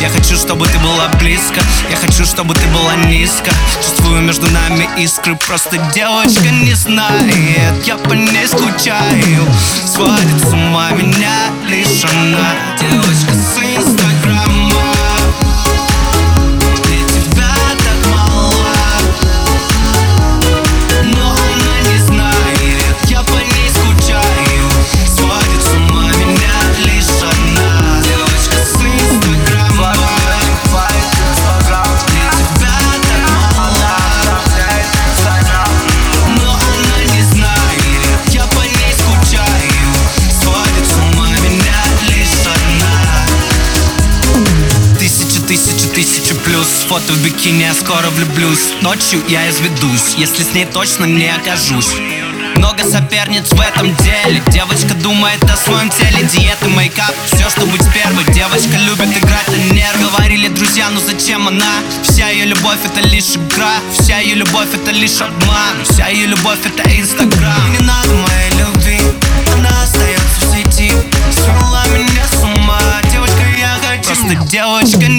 Я хочу, чтобы ты была близко. Я хочу, чтобы ты была низко. Чувствую между нами искры. Просто девочка не знает. Я по ней скучаю. Сводит 10 плюс Фото в бикини, я скоро влюблюсь. Ночью я изведусь, если с ней точно не окажусь. Много соперниц в этом деле. Девочка думает о своем теле Диеты, мейкап, все, что быть первой. Девочка любит играть на нервы Говорили друзья, ну зачем она? Вся ее любовь это лишь игра. Вся ее любовь это лишь обман. Вся ее любовь это инстаграм. Не надо моей любви. Она остается в сети. Свела меня с ума. Девочка, я хочу Просто девочка